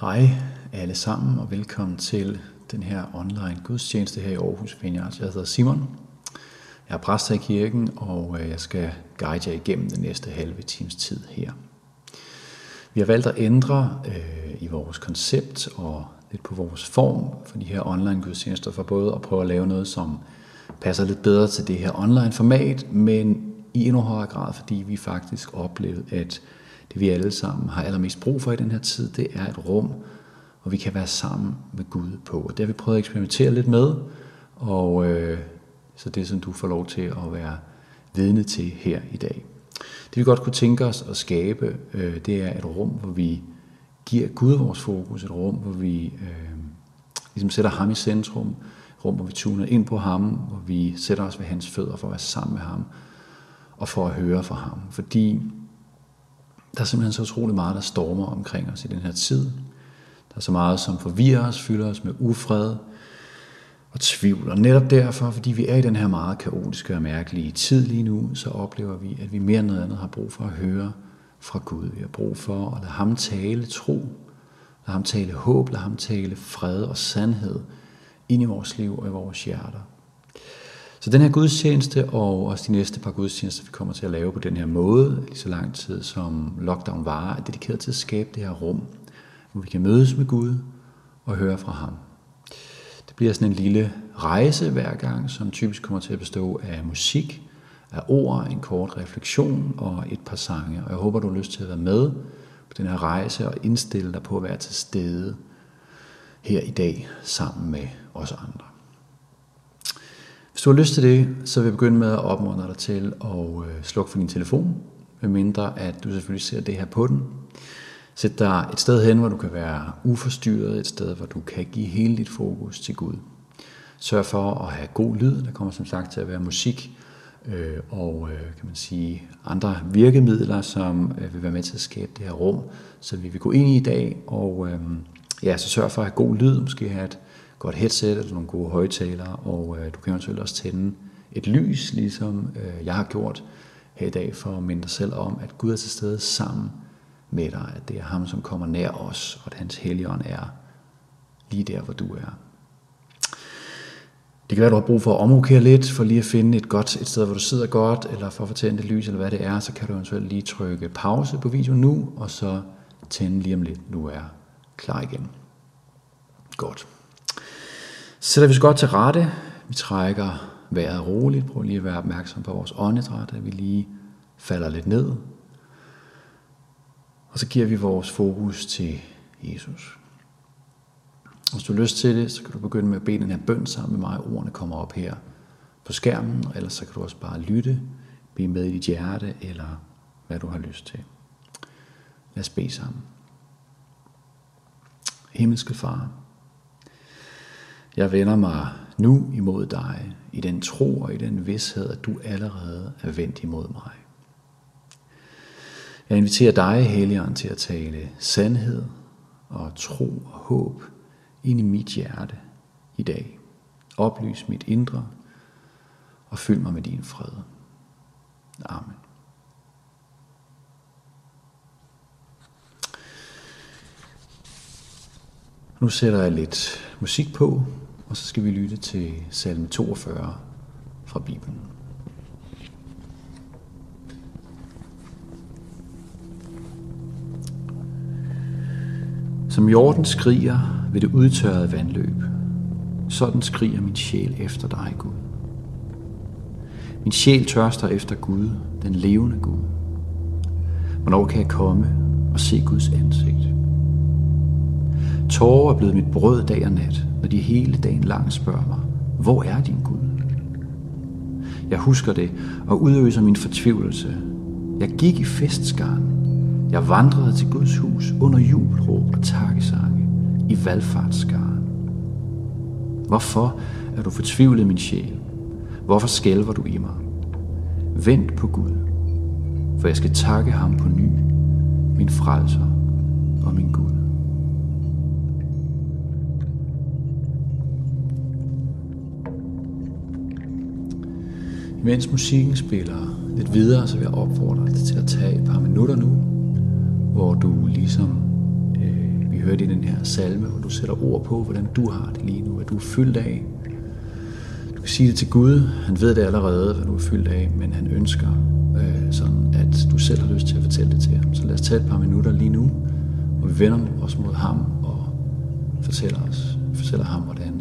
Hej alle sammen og velkommen til den her online gudstjeneste her i Aarhus Vineyard. Jeg hedder Simon. Jeg er præst her i kirken, og øh, jeg skal guide jer igennem den næste halve times tid her. Vi har valgt at ændre øh, i vores koncept og lidt på vores form for de her online gudstjenester, for både at prøve at lave noget, som passer lidt bedre til det her online format, men i endnu højere grad, fordi vi faktisk oplevede, at det vi alle sammen har allermest brug for i den her tid, det er et rum, hvor vi kan være sammen med Gud på. Og det har vi prøvet at eksperimentere lidt med, og øh, så det som du får lov til at være vidne til her i dag. Det vi godt kunne tænke os at skabe, øh, det er et rum, hvor vi giver Gud vores fokus, et rum, hvor vi øh, ligesom sætter ham i centrum, et rum, hvor vi tuner ind på ham, hvor vi sætter os ved hans fødder for at være sammen med ham, og for at høre fra ham. Fordi der er simpelthen så utrolig meget, der stormer omkring os i den her tid. Der er så meget, som forvirrer os, fylder os med ufred og tvivl. Og netop derfor, fordi vi er i den her meget kaotiske og mærkelige tid lige nu, så oplever vi, at vi mere end noget andet har brug for at høre fra Gud. Vi har brug for at lade ham tale tro, lade ham tale håb, lade ham tale fred og sandhed ind i vores liv og i vores hjerter. Så den her gudstjeneste og også de næste par gudstjenester, vi kommer til at lave på den her måde, lige så lang tid som lockdown varer, er dedikeret til at skabe det her rum, hvor vi kan mødes med Gud og høre fra ham. Det bliver sådan en lille rejse hver gang, som typisk kommer til at bestå af musik, af ord, en kort refleksion og et par sange. Og jeg håber, du har lyst til at være med på den her rejse og indstille dig på at være til stede her i dag sammen med os andre. Hvis du har lyst til det, så vil jeg begynde med at opmuntre dig til at øh, slukke for din telefon, medmindre at du selvfølgelig ser det her på den. Sæt dig et sted hen, hvor du kan være uforstyrret, et sted, hvor du kan give hele dit fokus til Gud. Sørg for at have god lyd, der kommer som sagt til at være musik, øh, og øh, kan man sige andre virkemidler, som øh, vil være med til at skabe det her rum, så vi vil gå ind i i dag, og øh, ja, så sørg for at have god lyd, måske have et godt headset eller nogle gode højtalere, og øh, du kan eventuelt også tænde et lys, ligesom øh, jeg har gjort her i dag, for at minde dig selv om, at Gud er til stede sammen med dig, at det er ham, som kommer nær os, og at hans helligånd er lige der, hvor du er. Det kan være, at du har brug for at omrokere lidt, for lige at finde et godt et sted, hvor du sidder godt, eller for at få tændt et lys, eller hvad det er, så kan du eventuelt lige trykke pause på videoen nu, og så tænde lige om lidt, nu er klar igen. Godt. Så sætter vi os godt til rette. Vi trækker vejret roligt. Prøv lige at være opmærksom på vores åndedræt, at vi lige falder lidt ned. Og så giver vi vores fokus til Jesus. Hvis du har lyst til det, så kan du begynde med at bede den her bøn sammen med mig. Ordene kommer op her på skærmen, og ellers så kan du også bare lytte, blive med i dit hjerte, eller hvad du har lyst til. Lad os bede sammen. Himmelske Far, jeg vender mig nu imod dig i den tro og i den vidshed, at du allerede er vendt imod mig. Jeg inviterer dig, Helligånd, til at tale sandhed og tro og håb ind i mit hjerte i dag. Oplys mit indre og fyld mig med din fred. Amen. Nu sætter jeg lidt musik på, og så skal vi lytte til salme 42 fra Bibelen. Som jorden skriger ved det udtørrede vandløb, sådan skriger min sjæl efter dig, Gud. Min sjæl tørster efter Gud, den levende Gud. Hvornår kan jeg komme og se Guds ansigt? Tårer er blevet mit brød dag og nat, når de hele dagen lang spørger mig, hvor er din Gud? Jeg husker det og udøser min fortvivlelse. Jeg gik i festskaren. Jeg vandrede til Guds hus under jubelråb og takkesange i valgfartsskaren. Hvorfor er du fortvivlet, min sjæl? Hvorfor skælver du i mig? Vent på Gud, for jeg skal takke ham på ny, min frelser og min Gud. Mens musikken spiller lidt videre, så vil jeg opfordre dig til at tage et par minutter nu, hvor du ligesom, øh, vi hørte i den her salme, hvor du sætter ord på, hvordan du har det lige nu, hvad du er fyldt af. Du kan sige det til Gud, han ved det allerede, hvad du er fyldt af, men han ønsker øh, sådan, at du selv har lyst til at fortælle det til ham. Så lad os tage et par minutter lige nu, og vi vender os mod ham og fortæller, os, fortæller ham, hvordan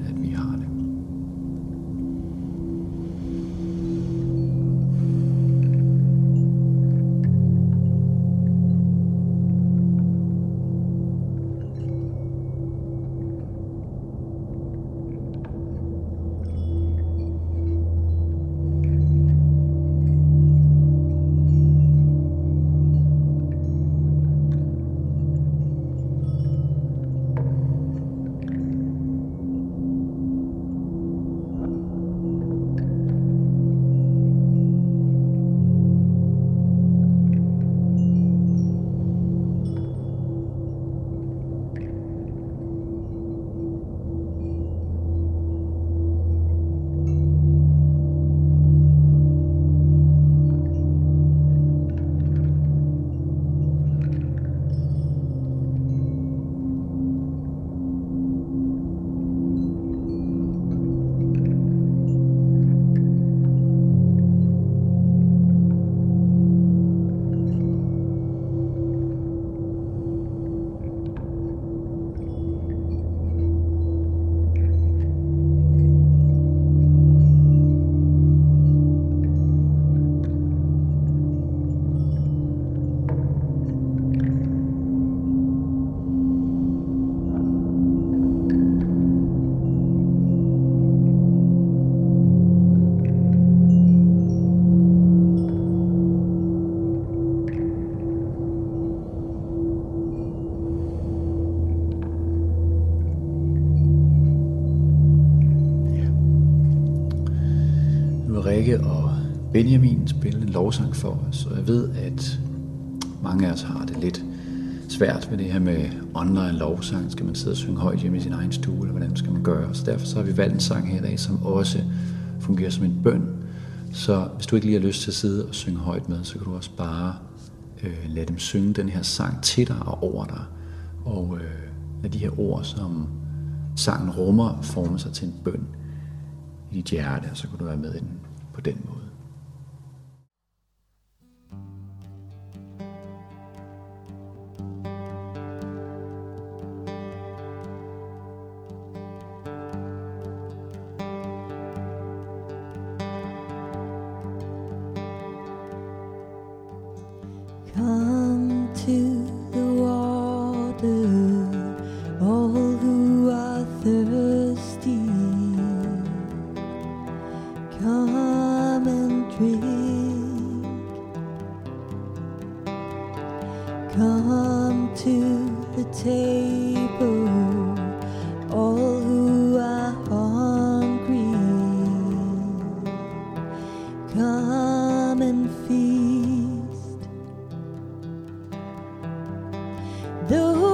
for os, og jeg ved, at mange af os har det lidt svært med det her med online lovsang. Skal man sidde og synge højt hjemme i sin egen stue, eller hvordan skal man gøre? Så derfor så har vi valgt en sang her i dag, som også fungerer som en bøn. Så hvis du ikke lige har lyst til at sidde og synge højt med, så kan du også bare øh, lade dem synge den her sang til dig og over dig. Og øh, lade de her ord, som sangen rummer, forme sig til en bøn i dit hjerte, og så kan du være med i den på den måde. Though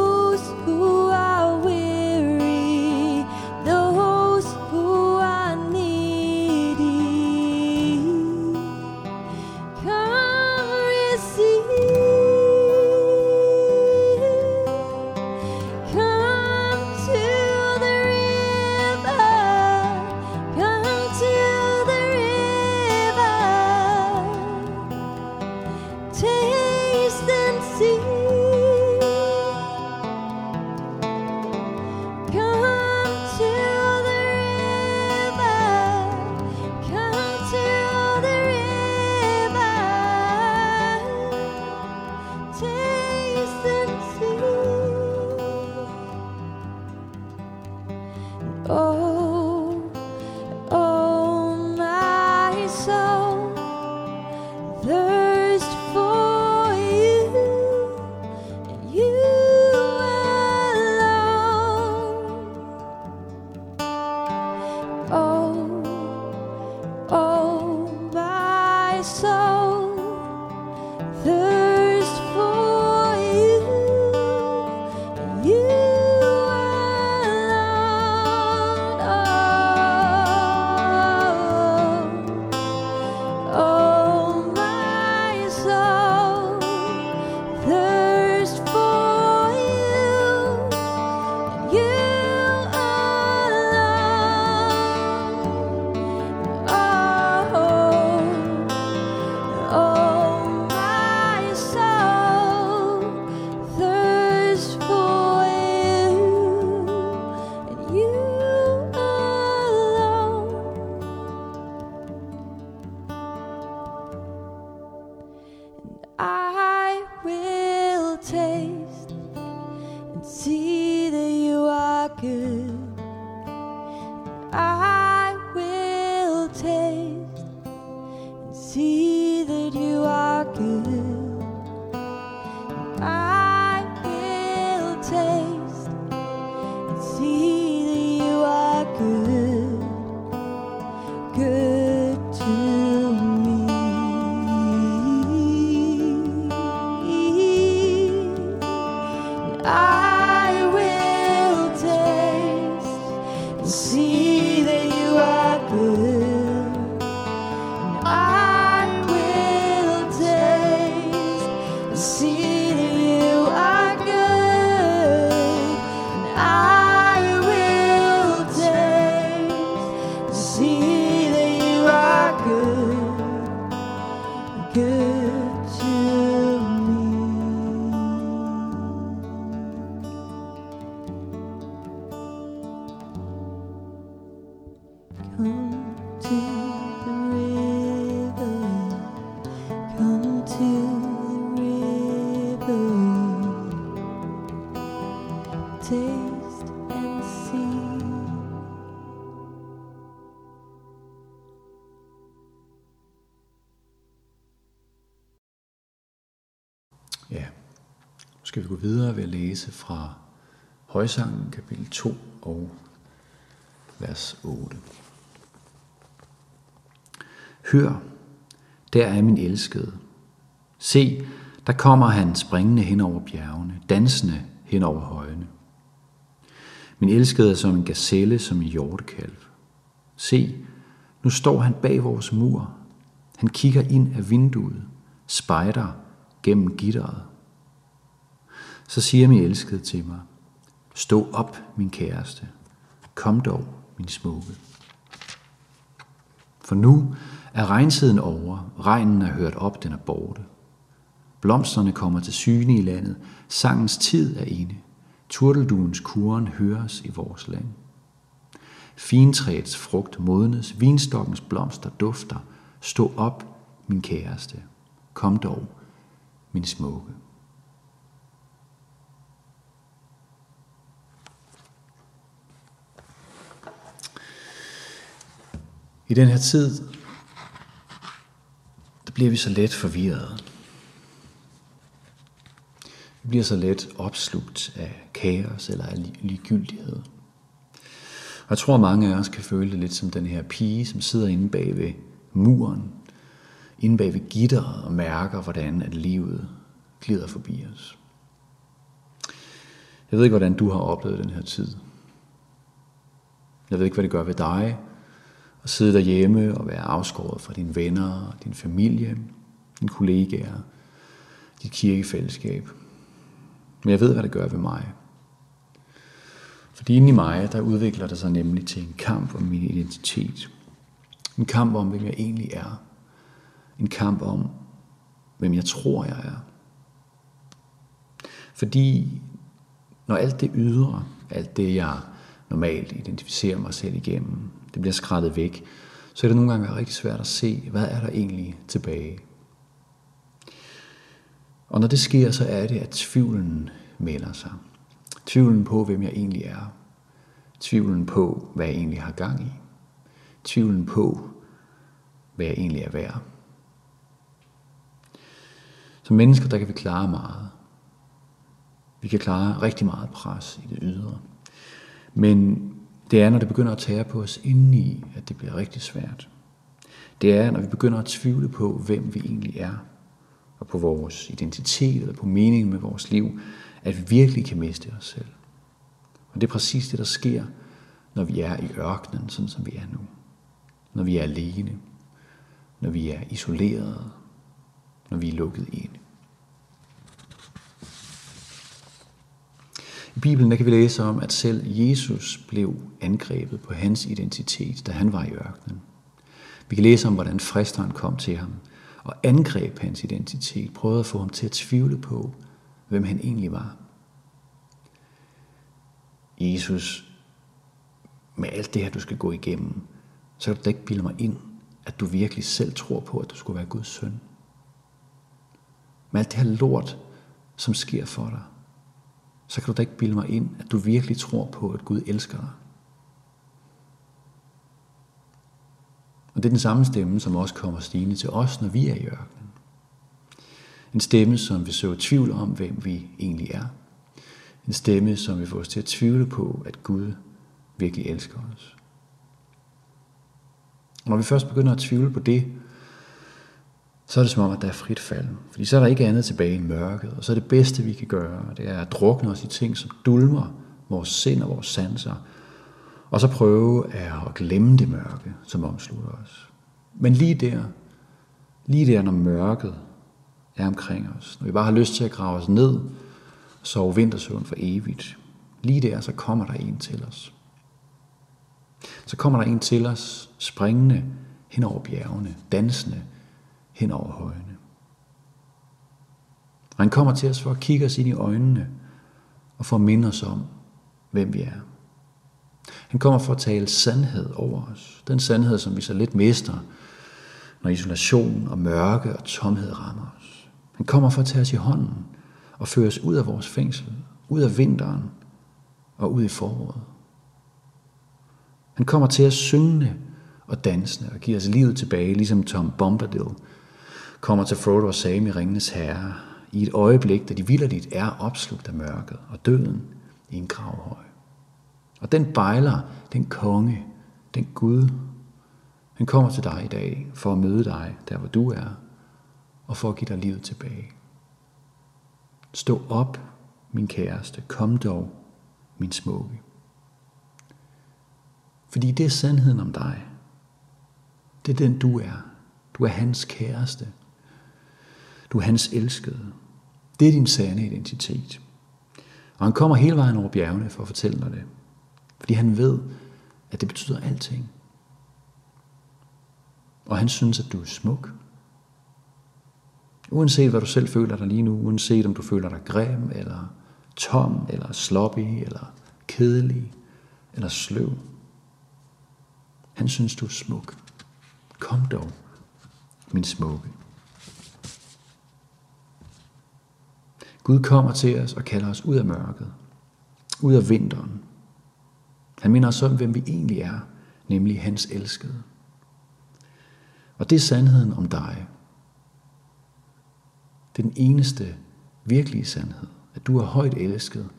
Oh. See Ja, nu skal vi gå videre ved at læse fra Højsangen, kapitel 2 og vers 8. Hør, der er min elskede. Se, der kommer han springende hen over bjergene, dansende hen over højene. Min elskede er som en gazelle, som en hjortekalv. Se, nu står han bag vores mur. Han kigger ind af vinduet, spejder gennem gitteret. Så siger min elskede til mig, stå op, min kæreste. Kom dog, min smukke. For nu er regnsiden over, regnen er hørt op, den er borte. Blomsterne kommer til syne i landet, sangens tid er inde. Turtelduens kuren høres i vores land. Fintræets frugt modnes, vinstokkens blomster dufter. Stå op, min kæreste. Kom dog, min smukke. I den her tid, der bliver vi så let forvirrede. Vi bliver så let opslugt af kaos eller af ligegyldighed. Og jeg tror, mange af os kan føle det lidt som den her pige, som sidder inde bag ved muren, inde bag ved gitteret og mærker, hvordan at livet glider forbi os. Jeg ved ikke, hvordan du har oplevet den her tid. Jeg ved ikke, hvad det gør ved dig at sidde derhjemme og være afskåret fra dine venner, din familie, dine kollegaer, dit kirkefællesskab. Men jeg ved, hvad det gør ved mig. Fordi inde i mig, der udvikler det sig nemlig til en kamp om min identitet. En kamp om, hvem jeg egentlig er. En kamp om, hvem jeg tror, jeg er. Fordi når alt det ydre, alt det jeg normalt identificerer mig selv igennem, det bliver skrættet væk, så er det nogle gange rigtig svært at se, hvad er der egentlig tilbage. Og når det sker, så er det, at tvivlen melder sig. Tvivlen på, hvem jeg egentlig er. Tvivlen på, hvad jeg egentlig har gang i. Tvivlen på, hvad jeg egentlig er værd. Som mennesker, der kan vi klare meget. Vi kan klare rigtig meget pres i det ydre. Men det er, når det begynder at tage på os indeni, at det bliver rigtig svært. Det er, når vi begynder at tvivle på, hvem vi egentlig er, og på vores identitet, eller på meningen med vores liv, at vi virkelig kan miste os selv. Og det er præcis det, der sker, når vi er i ørkenen, sådan som vi er nu. Når vi er alene. Når vi er isolerede. Når vi er lukket ind. I Bibelen der kan vi læse om, at selv Jesus blev angrebet på hans identitet, da han var i ørkenen. Vi kan læse om, hvordan fristeren kom til ham og angreb hans identitet, prøvede at få ham til at tvivle på, hvem han egentlig var. Jesus, med alt det her, du skal gå igennem, så kan du da ikke bilde mig ind, at du virkelig selv tror på, at du skulle være Guds søn. Med alt det her lort, som sker for dig. så kan du da ikke bilde mig ind, at du virkelig tror på, at Gud elsker dig. Og det er den samme stemme, som også kommer stigende til os, når vi er i ørkenen. En stemme, som vil søge tvivl om, hvem vi egentlig er. En stemme, som vil få os til at tvivle på, at Gud virkelig elsker os. Og når vi først begynder at tvivle på det, så er det som om, at der er frit fald. Fordi så er der ikke andet tilbage end mørket. Og så er det bedste, vi kan gøre, det er at drukne os i ting, som dulmer vores sind og vores sanser. Og så prøve at glemme det mørke, som omslutter os. Men lige der, lige der, når mørket er omkring os, når vi bare har lyst til at grave os ned, og sove vintersøvn for evigt, lige der, så kommer der en til os. Så kommer der en til os, springende hen over bjergene, dansende hen over højene. Og han kommer til os for at kigge os ind i øjnene og for at minde os om, hvem vi er. Han kommer for at tale sandhed over os. Den sandhed, som vi så lidt mister, når isolation og mørke og tomhed rammer os. Han kommer for at tage os i hånden og føre os ud af vores fængsel, ud af vinteren og ud i foråret. Han kommer til at synge og dansende og give os livet tilbage, ligesom Tom Bombadil kommer til Frodo og Sam i Ringenes Herre i et øjeblik, da de vilderligt er opslugt af mørket og døden i en gravhøj. Og den bejler, den konge, den Gud, han kommer til dig i dag for at møde dig der, hvor du er, og for at give dig livet tilbage. Stå op, min kæreste, kom dog, min smukke. Fordi det er sandheden om dig. Det er den, du er. Du er hans kæreste. Du er hans elskede. Det er din sande identitet. Og han kommer hele vejen over bjergene for at fortælle dig det. Fordi han ved, at det betyder alting. Og han synes, at du er smuk. Uanset hvad du selv føler dig lige nu, uanset om du føler dig grim, eller tom, eller sloppy, eller kedelig, eller sløv. Han synes, du er smuk. Kom dog, min smukke. Gud kommer til os og kalder os ud af mørket, ud af vinteren. Han minder os om, hvem vi egentlig er, nemlig hans elskede. Og det er sandheden om dig. Det er den eneste virkelige sandhed, at du er højt elsket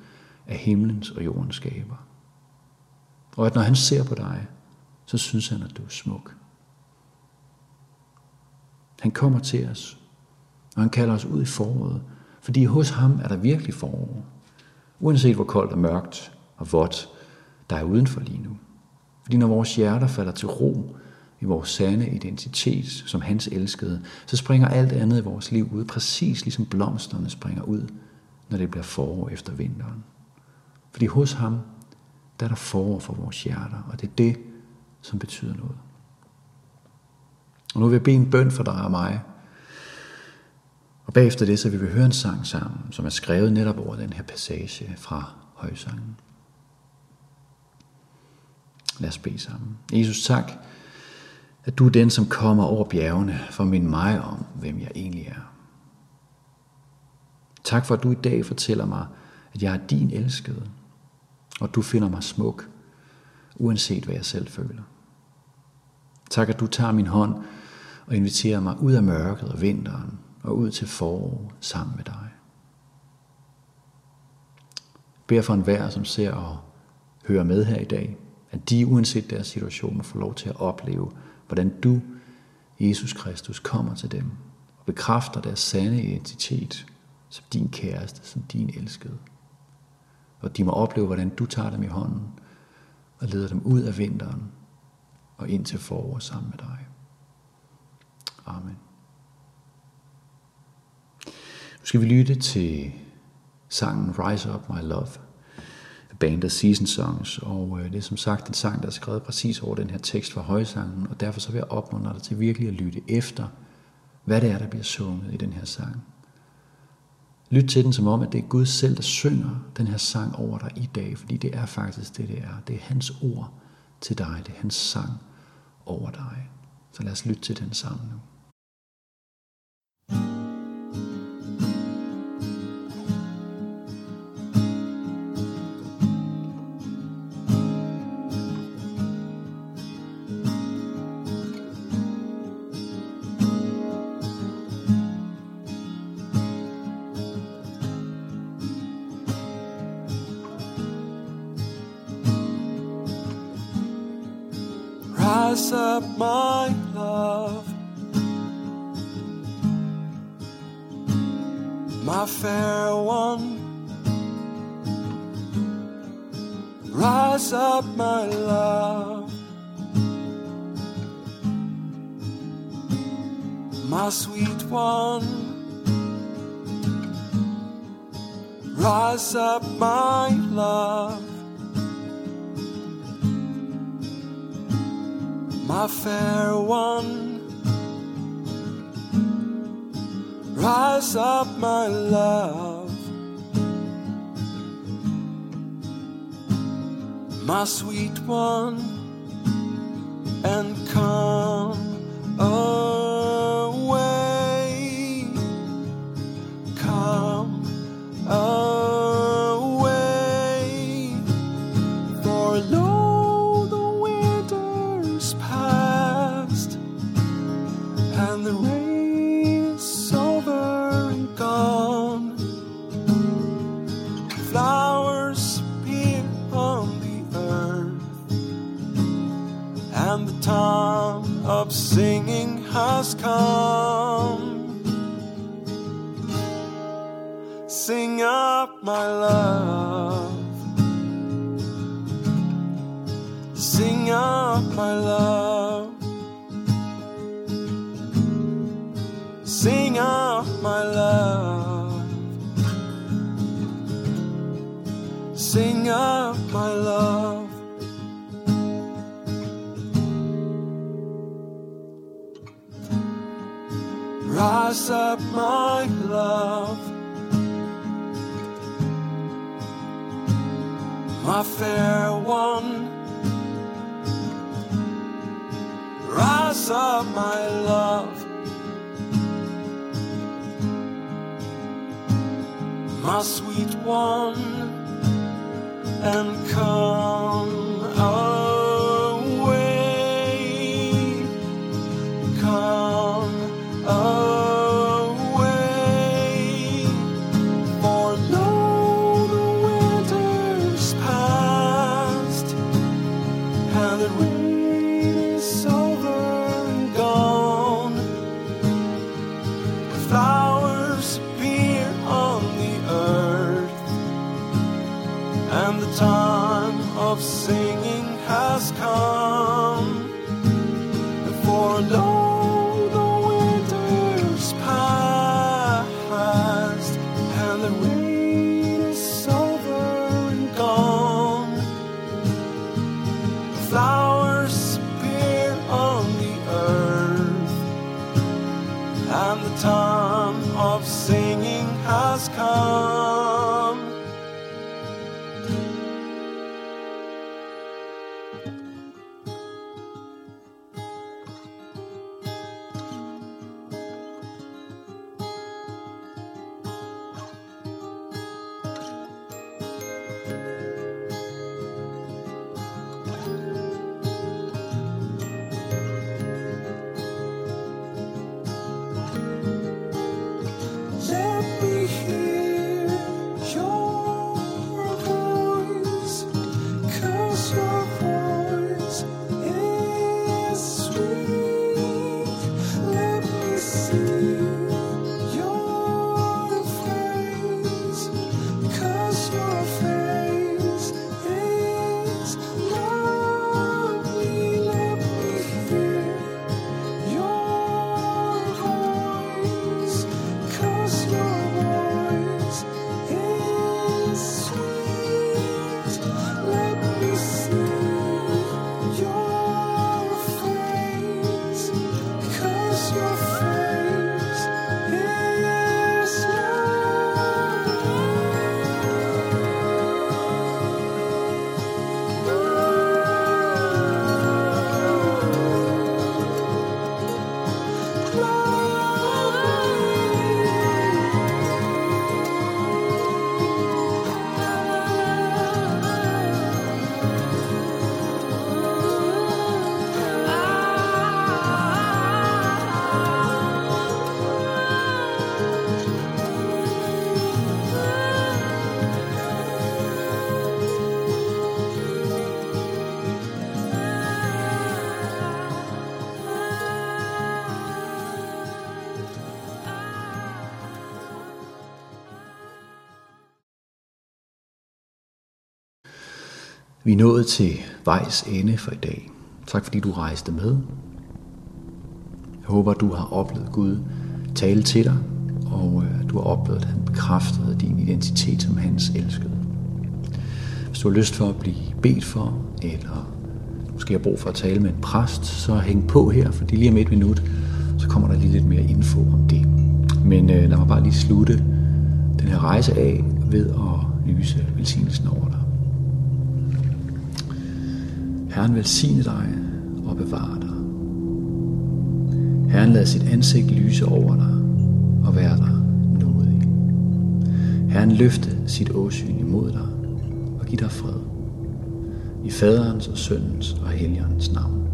af himlens og jordens skaber. Og at når han ser på dig, så synes han, at du er smuk. Han kommer til os, og han kalder os ud i foråret, fordi hos ham er der virkelig forår. Uanset hvor koldt og mørkt og vådt der er udenfor lige nu. Fordi når vores hjerter falder til ro i vores sande identitet som hans elskede, så springer alt andet i vores liv ud, præcis ligesom blomsterne springer ud, når det bliver forår efter vinteren. Fordi hos ham, der er der forår for vores hjerter, og det er det, som betyder noget. Og nu vil jeg bede en bøn for dig og mig, og bagefter det, så vil vi høre en sang sammen, som er skrevet netop over den her passage fra højsangen. Lad os bede sammen. Jesus, tak, at du er den, som kommer over bjergene for at minde mig om, hvem jeg egentlig er. Tak for, at du i dag fortæller mig, at jeg er din elskede, og du finder mig smuk, uanset hvad jeg selv føler. Tak, at du tager min hånd og inviterer mig ud af mørket og vinteren og ud til forår sammen med dig. Bær for enhver, vær, som ser og hører med her i dag, at de uanset deres situation får lov til at opleve, hvordan du, Jesus Kristus, kommer til dem og bekræfter deres sande identitet som din kæreste, som din elskede. Og de må opleve, hvordan du tager dem i hånden og leder dem ud af vinteren og ind til forår sammen med dig. Amen. Nu skal vi lytte til sangen Rise Up My Love band bandet Season Songs, og øh, det er som sagt en sang, der er skrevet præcis over den her tekst fra højsangen, og derfor så vil jeg opmuntre dig til virkelig at lytte efter, hvad det er, der bliver sunget i den her sang. Lyt til den som om, at det er Gud selv, der synger den her sang over dig i dag, fordi det er faktisk det, det er. Det er hans ord til dig, det er hans sang over dig. Så lad os lytte til den sammen nu. sweet one. Rise up, my love, my fair one. Rise up, my love, my sweet one, and come. come. my fair one. Rise up, my love. My sweet one, and come. 说话。Vi er nået til vejs ende for i dag. Tak fordi du rejste med. Jeg håber, du har oplevet Gud tale til dig, og øh, du har oplevet, at han bekræftede din identitet som hans elskede. Hvis du har lyst for at blive bedt for, eller måske har brug for at tale med en præst, så hæng på her, for lige om et minut, så kommer der lige lidt mere info om det. Men øh, lad mig bare lige slutte den her rejse af ved at lyse velsignelsen over dig. Herren velsigne dig og bevare dig. Herren lad sit ansigt lyse over dig og være dig nådig. Herren løfte sit åsyn imod dig og give dig fred. I faderens og søndens og helligåndens navn.